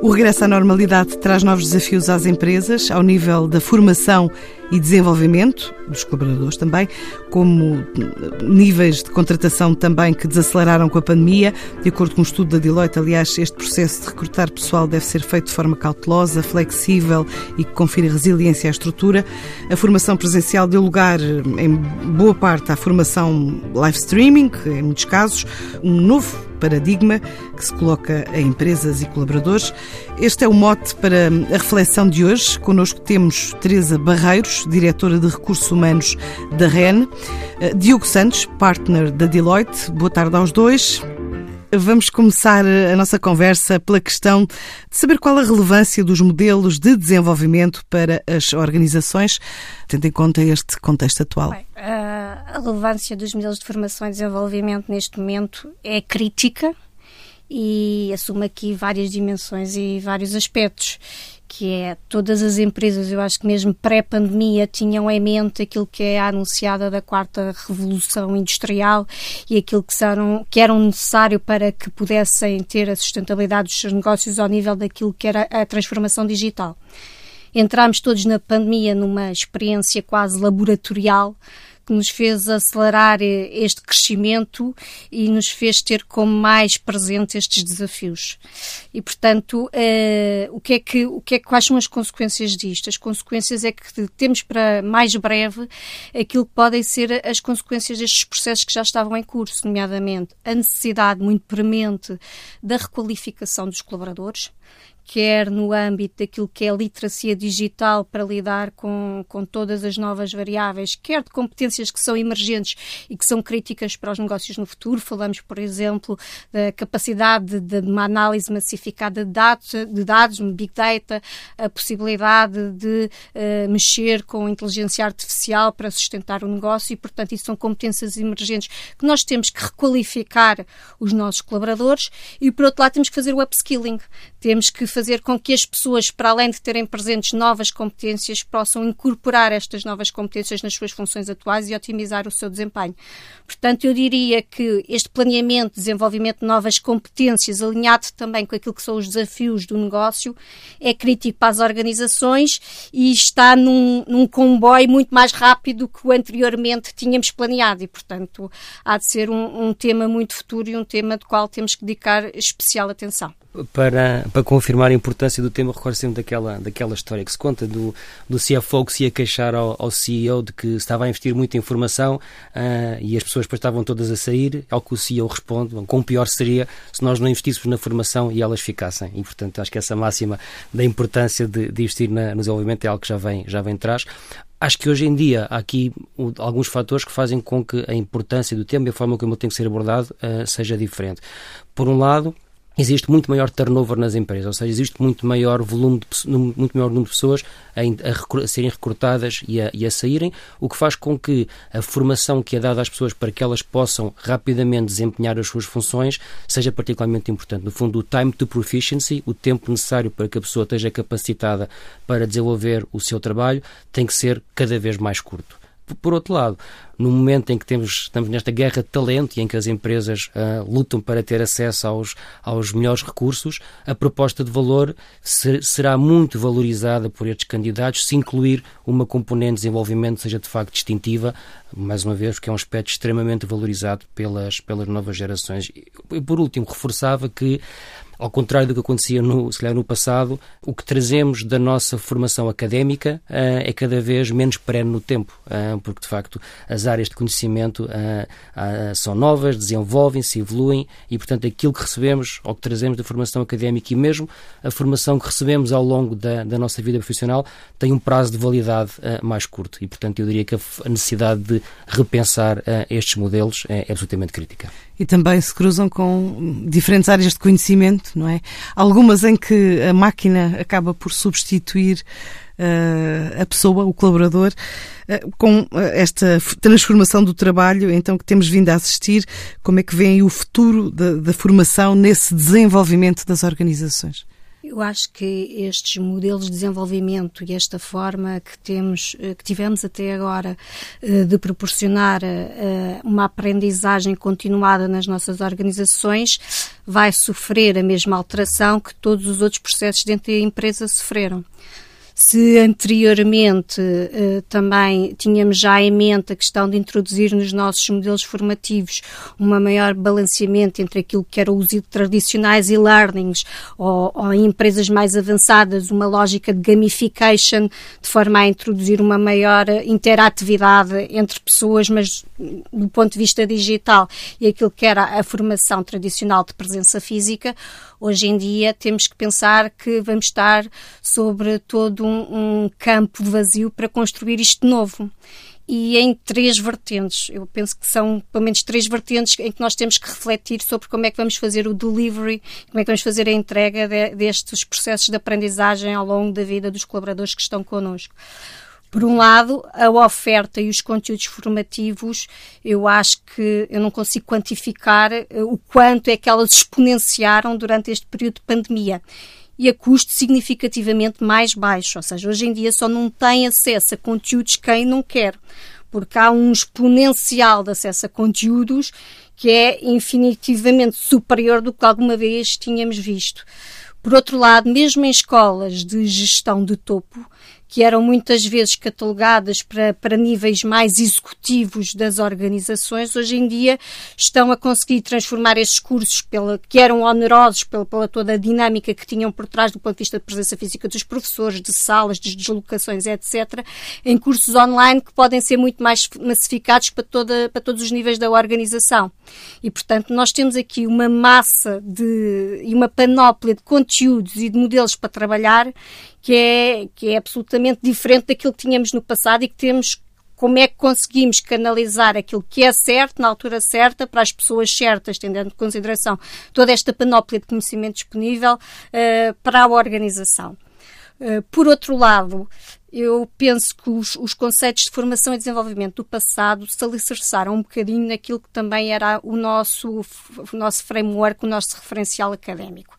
O regresso à normalidade traz novos desafios às empresas, ao nível da formação e desenvolvimento dos colaboradores também, como níveis de contratação também que desaceleraram com a pandemia. De acordo com um estudo da Deloitte, aliás, este processo de recrutar pessoal deve ser feito de forma cautelosa, flexível e que confira resiliência à estrutura. A formação presencial deu lugar, em boa parte, à formação live streaming, em muitos casos, um novo paradigma que se coloca a empresas e colaboradores. Este é o mote para a reflexão de hoje. Connosco temos Teresa Barreiros, diretora de Recursos Humanos da REN, eh, Diogo Santos, partner da Deloitte. Boa tarde aos dois. Vamos começar a nossa conversa pela questão de saber qual a relevância dos modelos de desenvolvimento para as organizações, tendo em conta este contexto atual. Bem, a relevância dos modelos de formação e desenvolvimento neste momento é crítica e assume aqui várias dimensões e vários aspectos que é todas as empresas, eu acho que mesmo pré-pandemia, tinham em mente aquilo que é a anunciada da quarta revolução industrial e aquilo que, eram, que eram necessário para que pudessem ter a sustentabilidade dos seus negócios ao nível daquilo que era a transformação digital. Entramos todos na pandemia numa experiência quase laboratorial que nos fez acelerar eh, este crescimento e nos fez ter como mais presente estes desafios. E, portanto, uh, o que é que, o que é, quais são as consequências disto? As consequências é que temos para mais breve aquilo que podem ser as consequências destes processos que já estavam em curso, nomeadamente a necessidade muito premente da requalificação dos colaboradores, quer no âmbito daquilo que é literacia digital para lidar com, com todas as novas variáveis, quer de competências que são emergentes e que são críticas para os negócios no futuro. Falamos, por exemplo, da capacidade de, de uma análise massificada de dados, de dados, big data, a possibilidade de uh, mexer com inteligência artificial para sustentar o negócio e, portanto, isso são competências emergentes que nós temos que requalificar os nossos colaboradores e, por outro lado, temos que fazer o upskilling. Temos que fazer com que as pessoas, para além de terem presentes novas competências, possam incorporar estas novas competências nas suas funções atuais e otimizar o seu desempenho. Portanto, eu diria que este planeamento, desenvolvimento de novas competências, alinhado também com aquilo que são os desafios do negócio, é crítico para as organizações e está num, num comboio muito mais rápido do que anteriormente tínhamos planeado. E, portanto, há de ser um, um tema muito futuro e um tema do qual temos que dedicar especial atenção para, para confirmar a importância do tema, recordo sempre daquela, daquela história que se conta do, do CFO que se ia queixar ao, ao CEO de que estava a investir muita informação uh, e as pessoas depois estavam todas a sair, ao que o CEO responde, bom, pior seria se nós não investíssemos na formação e elas ficassem. E, portanto, acho que essa máxima da importância de, de investir na, no desenvolvimento é algo que já vem, já vem atrás. Acho que hoje em dia há aqui alguns fatores que fazem com que a importância do tema e a forma como ele tem que ser abordado uh, seja diferente. Por um lado, existe muito maior turnover nas empresas, ou seja, existe muito maior volume, de, muito maior número de pessoas a, a, a serem recrutadas e a, e a, saírem, o que faz com que a formação que é dada às pessoas para que elas possam rapidamente desempenhar as suas funções seja particularmente importante. No fundo, o time to proficiency, o tempo necessário para que a pessoa esteja capacitada para desenvolver o seu trabalho, tem que ser cada vez mais curto. Por outro lado, no momento em que temos, estamos nesta guerra de talento e em que as empresas uh, lutam para ter acesso aos, aos melhores recursos, a proposta de valor ser, será muito valorizada por estes candidatos se incluir uma componente de desenvolvimento seja de facto distintiva, mais uma vez, porque é um aspecto extremamente valorizado pelas, pelas novas gerações. E, por último, reforçava que ao contrário do que acontecia no, se calhar, no passado, o que trazemos da nossa formação académica uh, é cada vez menos perene no tempo, uh, porque de facto as áreas de conhecimento uh, são novas, desenvolvem-se, evoluem e, portanto, aquilo que recebemos ou que trazemos da formação académica e mesmo a formação que recebemos ao longo da, da nossa vida profissional tem um prazo de validade mais curto. E, portanto, eu diria que a necessidade de repensar estes modelos é absolutamente crítica e também se cruzam com diferentes áreas de conhecimento, não é? Algumas em que a máquina acaba por substituir uh, a pessoa, o colaborador, uh, com eh, esta transformação do trabalho, então que temos vindo a assistir, como é que vem o futuro da, da formação nesse desenvolvimento das organizações? Eu acho que estes modelos de desenvolvimento e esta forma que temos, eh, que tivemos até agora eh, de proporcionar eh, uma aprendizagem continuada nas nossas organizações vai sofrer a mesma alteração que todos os outros processos dentro da empresa sofreram. Se anteriormente uh, também tínhamos já em mente a questão de introduzir nos nossos modelos formativos uma maior balanceamento entre aquilo que era o uso de tradicionais e learnings ou, ou em empresas mais avançadas uma lógica de gamification de forma a introduzir uma maior interatividade entre pessoas, mas do ponto de vista digital e aquilo que era a formação tradicional de presença física, Hoje em dia temos que pensar que vamos estar sobre todo um, um campo vazio para construir isto novo e em três vertentes. Eu penso que são pelo menos três vertentes em que nós temos que refletir sobre como é que vamos fazer o delivery, como é que vamos fazer a entrega de, destes processos de aprendizagem ao longo da vida dos colaboradores que estão connosco. Por um lado, a oferta e os conteúdos formativos, eu acho que eu não consigo quantificar eh, o quanto é que elas exponenciaram durante este período de pandemia e a custo significativamente mais baixo. Ou seja, hoje em dia só não tem acesso a conteúdos quem não quer, porque há um exponencial de acesso a conteúdos que é infinitivamente superior do que alguma vez tínhamos visto. Por outro lado, mesmo em escolas de gestão de topo, que eram muitas vezes catalogadas para, para níveis mais executivos das organizações, hoje em dia estão a conseguir transformar esses cursos pela, que eram onerosos pela, pela toda a dinâmica que tinham por trás do ponto de vista da presença física dos professores, de salas, de deslocações, etc., em cursos online que podem ser muito mais massificados para, toda, para todos os níveis da organização. E, portanto, nós temos aqui uma massa de, e uma panóplia de conteúdos e de modelos para trabalhar que é, que é absolutamente diferente daquilo que tínhamos no passado e que temos como é que conseguimos canalizar aquilo que é certo na altura certa para as pessoas certas, tendo em consideração toda esta panóplia de conhecimento disponível uh, para a organização. Uh, por outro lado, eu penso que os, os, conceitos de formação e desenvolvimento do passado se alicerçaram um bocadinho naquilo que também era o nosso, o nosso framework, o nosso referencial académico.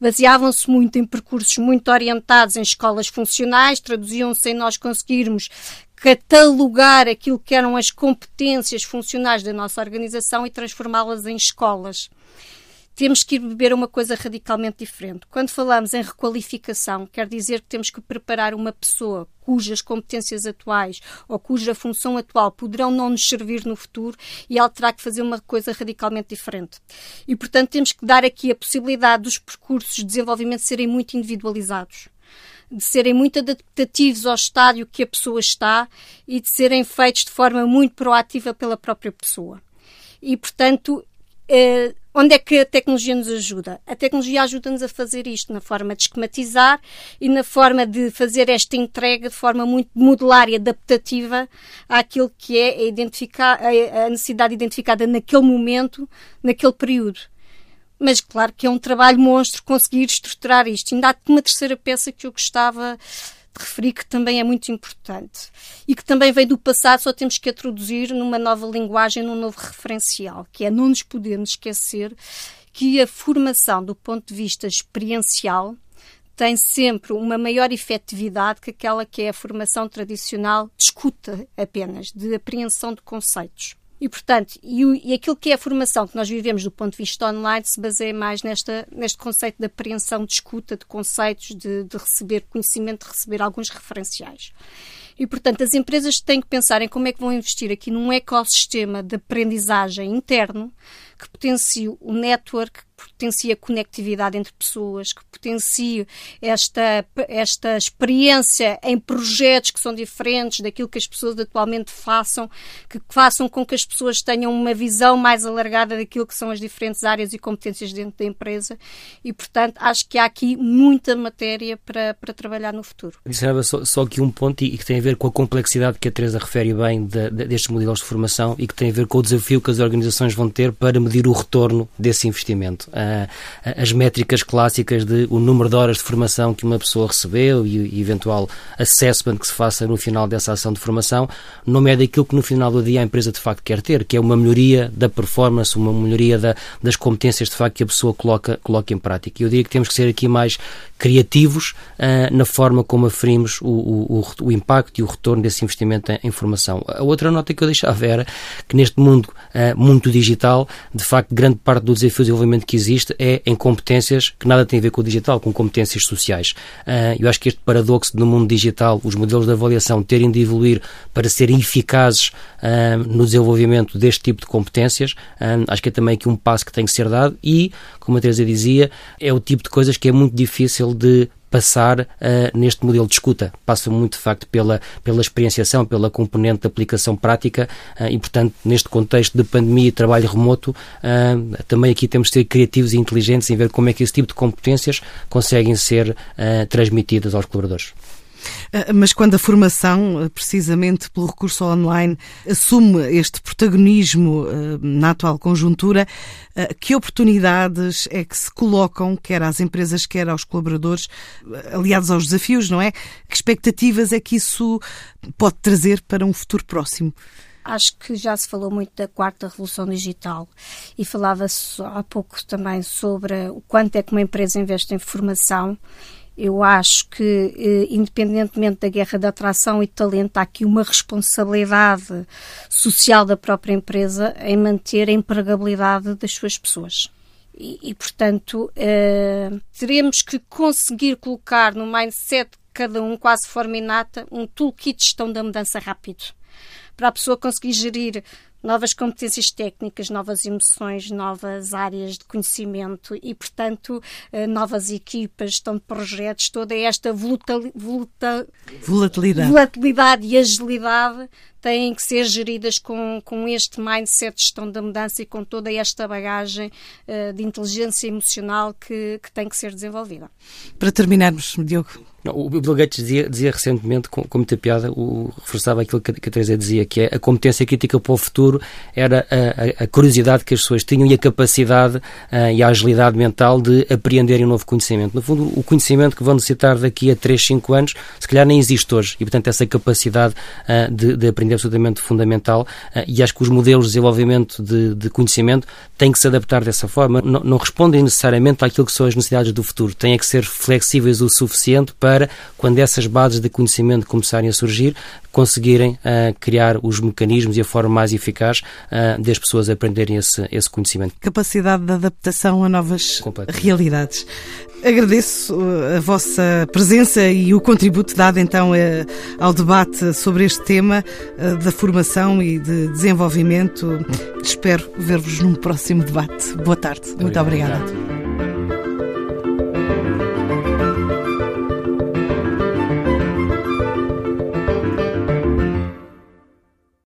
Baseavam-se muito em percursos muito orientados em escolas funcionais, traduziam-se em nós conseguirmos catalogar aquilo que eram as competências funcionais da nossa organização e transformá-las em escolas temos que ir beber uma coisa radicalmente diferente. Quando falamos em requalificação, quer dizer que temos que preparar uma pessoa cujas competências atuais ou cuja função atual poderão não nos servir no futuro e ela terá que fazer uma coisa radicalmente diferente. E, portanto, temos que dar aqui a possibilidade dos percursos de desenvolvimento serem muito individualizados de serem muito adaptativos ao estádio que a pessoa está e de serem feitos de forma muito proativa pela própria pessoa. E, portanto, eh, onde é que a tecnologia nos ajuda? A tecnologia ajuda-nos a fazer isto na forma de esquematizar e na forma de fazer esta entrega de forma muito modular e adaptativa àquilo que é a, a necessidade identificada naquele momento, naquele período. Mas claro que é um trabalho monstro conseguir estruturar isto. Ainda há uma terceira peça que eu gostava de referir que também é muito importante e que também vem do passado, só temos que a traduzir numa nova linguagem, num novo referencial, que é não nos podemos esquecer que a formação do ponto de vista experiencial tem sempre uma maior efetividade que aquela que é a formação tradicional de escuta apenas, de apreensão de conceitos. E, portanto, e, e, aquilo que é a formação que nós vivemos do ponto de vista online se baseia mais nesta, neste conceito de apreensão de escuta de conceitos, de, de receber conhecimento, de receber alguns referenciais. E, portanto, as empresas têm que pensar em como é que vão investir aqui num ecossistema de aprendizagem interno que potencie o network, potencia a conectividade entre pessoas, que potencie esta, esta experiência em projetos que são diferentes daquilo que as pessoas atualmente façam, que façam com que as pessoas tenham uma visão mais alargada daquilo que são as diferentes áreas e competências dentro da empresa e, portanto, acho que há aqui muita matéria para, para trabalhar no futuro. Adicionava só, só aqui um ponto e que tem a ver com a complexidade que a Teresa refere bem de, de, destes modelos de formação e que tem a ver com o desafio que as organizações vão ter para medir o retorno desse investimento. As métricas clássicas de o número de horas de formação que uma pessoa recebeu e, e eventual assessment que se faça no final dessa ação de formação, não é daquilo que no final do dia a empresa de facto quer ter, que é uma melhoria da performance, uma melhoria da, das competências de facto que a pessoa coloca, coloca em prática. Eu diria que temos que ser aqui mais criativos uh, na forma como aferimos o, o, o, o, impacto e o retorno desse investimento em, formação. A outra nota que eu deixava era que neste mundo uh, muito digital, de facto, grande parte do desafio de desenvolvimento que existe é em competências que nada tem a ver com o digital, com competências sociais. Uh, eu acho que este paradoxo no mundo digital, os modelos de avaliação terem de evoluir para serem eficazes no desenvolvimento deste tipo de competências, acho que é também aqui um passo que tem que ser dado e, como a Teresa dizia, é o tipo de coisas que é muito difícil de passar uh, neste modelo de escuta. Passa muito, de facto, pela, pela experienciação, pela componente de aplicação prática uh, e, portanto, neste contexto de pandemia e trabalho remoto, uh, também aqui temos de ser criativos e inteligentes em ver como é que esse tipo de competências conseguem ser transmitidas aos colaboradores. Ah, mas quando a formação, ah, precisamente pelo recurso online, assume este protagonismo ah, na atual conjuntura, que oportunidades é que se colocam, quer às empresas, quer aos colaboradores, aliados aos desafios, não é? Que expectativas é que isso pode trazer para um futuro próximo? Acho que já se falou muito da quarta revolução digital e falava-se há pouco também sobre o quanto é que uma empresa investe em formação eu acho que, eh, independentemente da guerra de atração e talento, há aqui uma responsabilidade social da própria empresa em manter a empregabilidade das suas pessoas. E, e portanto, eh, teremos que conseguir colocar no mindset de cada um, quase de forma inata, um toolkit de gestão da mudança rápido. Para a pessoa conseguir gerir novas competências técnicas, novas emoções, novas áreas de conhecimento e, portanto, eh, novas equipas, gestão de projetos, toda esta volatilidade. volatilidade e agilidade têm que ser geridas com, com este mindset de gestão da mudança e com toda esta bagagem uh, de inteligência emocional que, que tem que ser desenvolvida. Para terminarmos, Diogo, não, o Bill Gates dizia, dizia recentemente, com, com, muita piada, o, reforçava aquilo que, que a Teresa dizia, que é a competência crítica para o futuro era a, a, a curiosidade que as pessoas tinham e a capacidade uh, e a agilidade mental de apreenderem um novo conhecimento. No fundo, o conhecimento que vão necessitar daqui a 3, 5 anos, se calhar nem existe hoje. E, portanto, essa capacidade uh, de, de, aprender é absolutamente fundamental uh, e acho que os modelos de desenvolvimento de, de conhecimento têm que se adaptar dessa forma. Não, não respondem necessariamente àquilo que são as necessidades do futuro. Têm que ser flexíveis o suficiente para para, quando essas bases de conhecimento começarem a surgir, conseguirem uh, criar os mecanismos e a forma mais eficaz uh, das pessoas aprenderem esse, esse conhecimento. Capacidade de adaptação a novas realidades. Agradeço a vossa presença e o contributo dado então ao debate sobre este tema da formação e de desenvolvimento. Espero ver-vos num próximo debate. Boa tarde. Muito, Muito obrigada.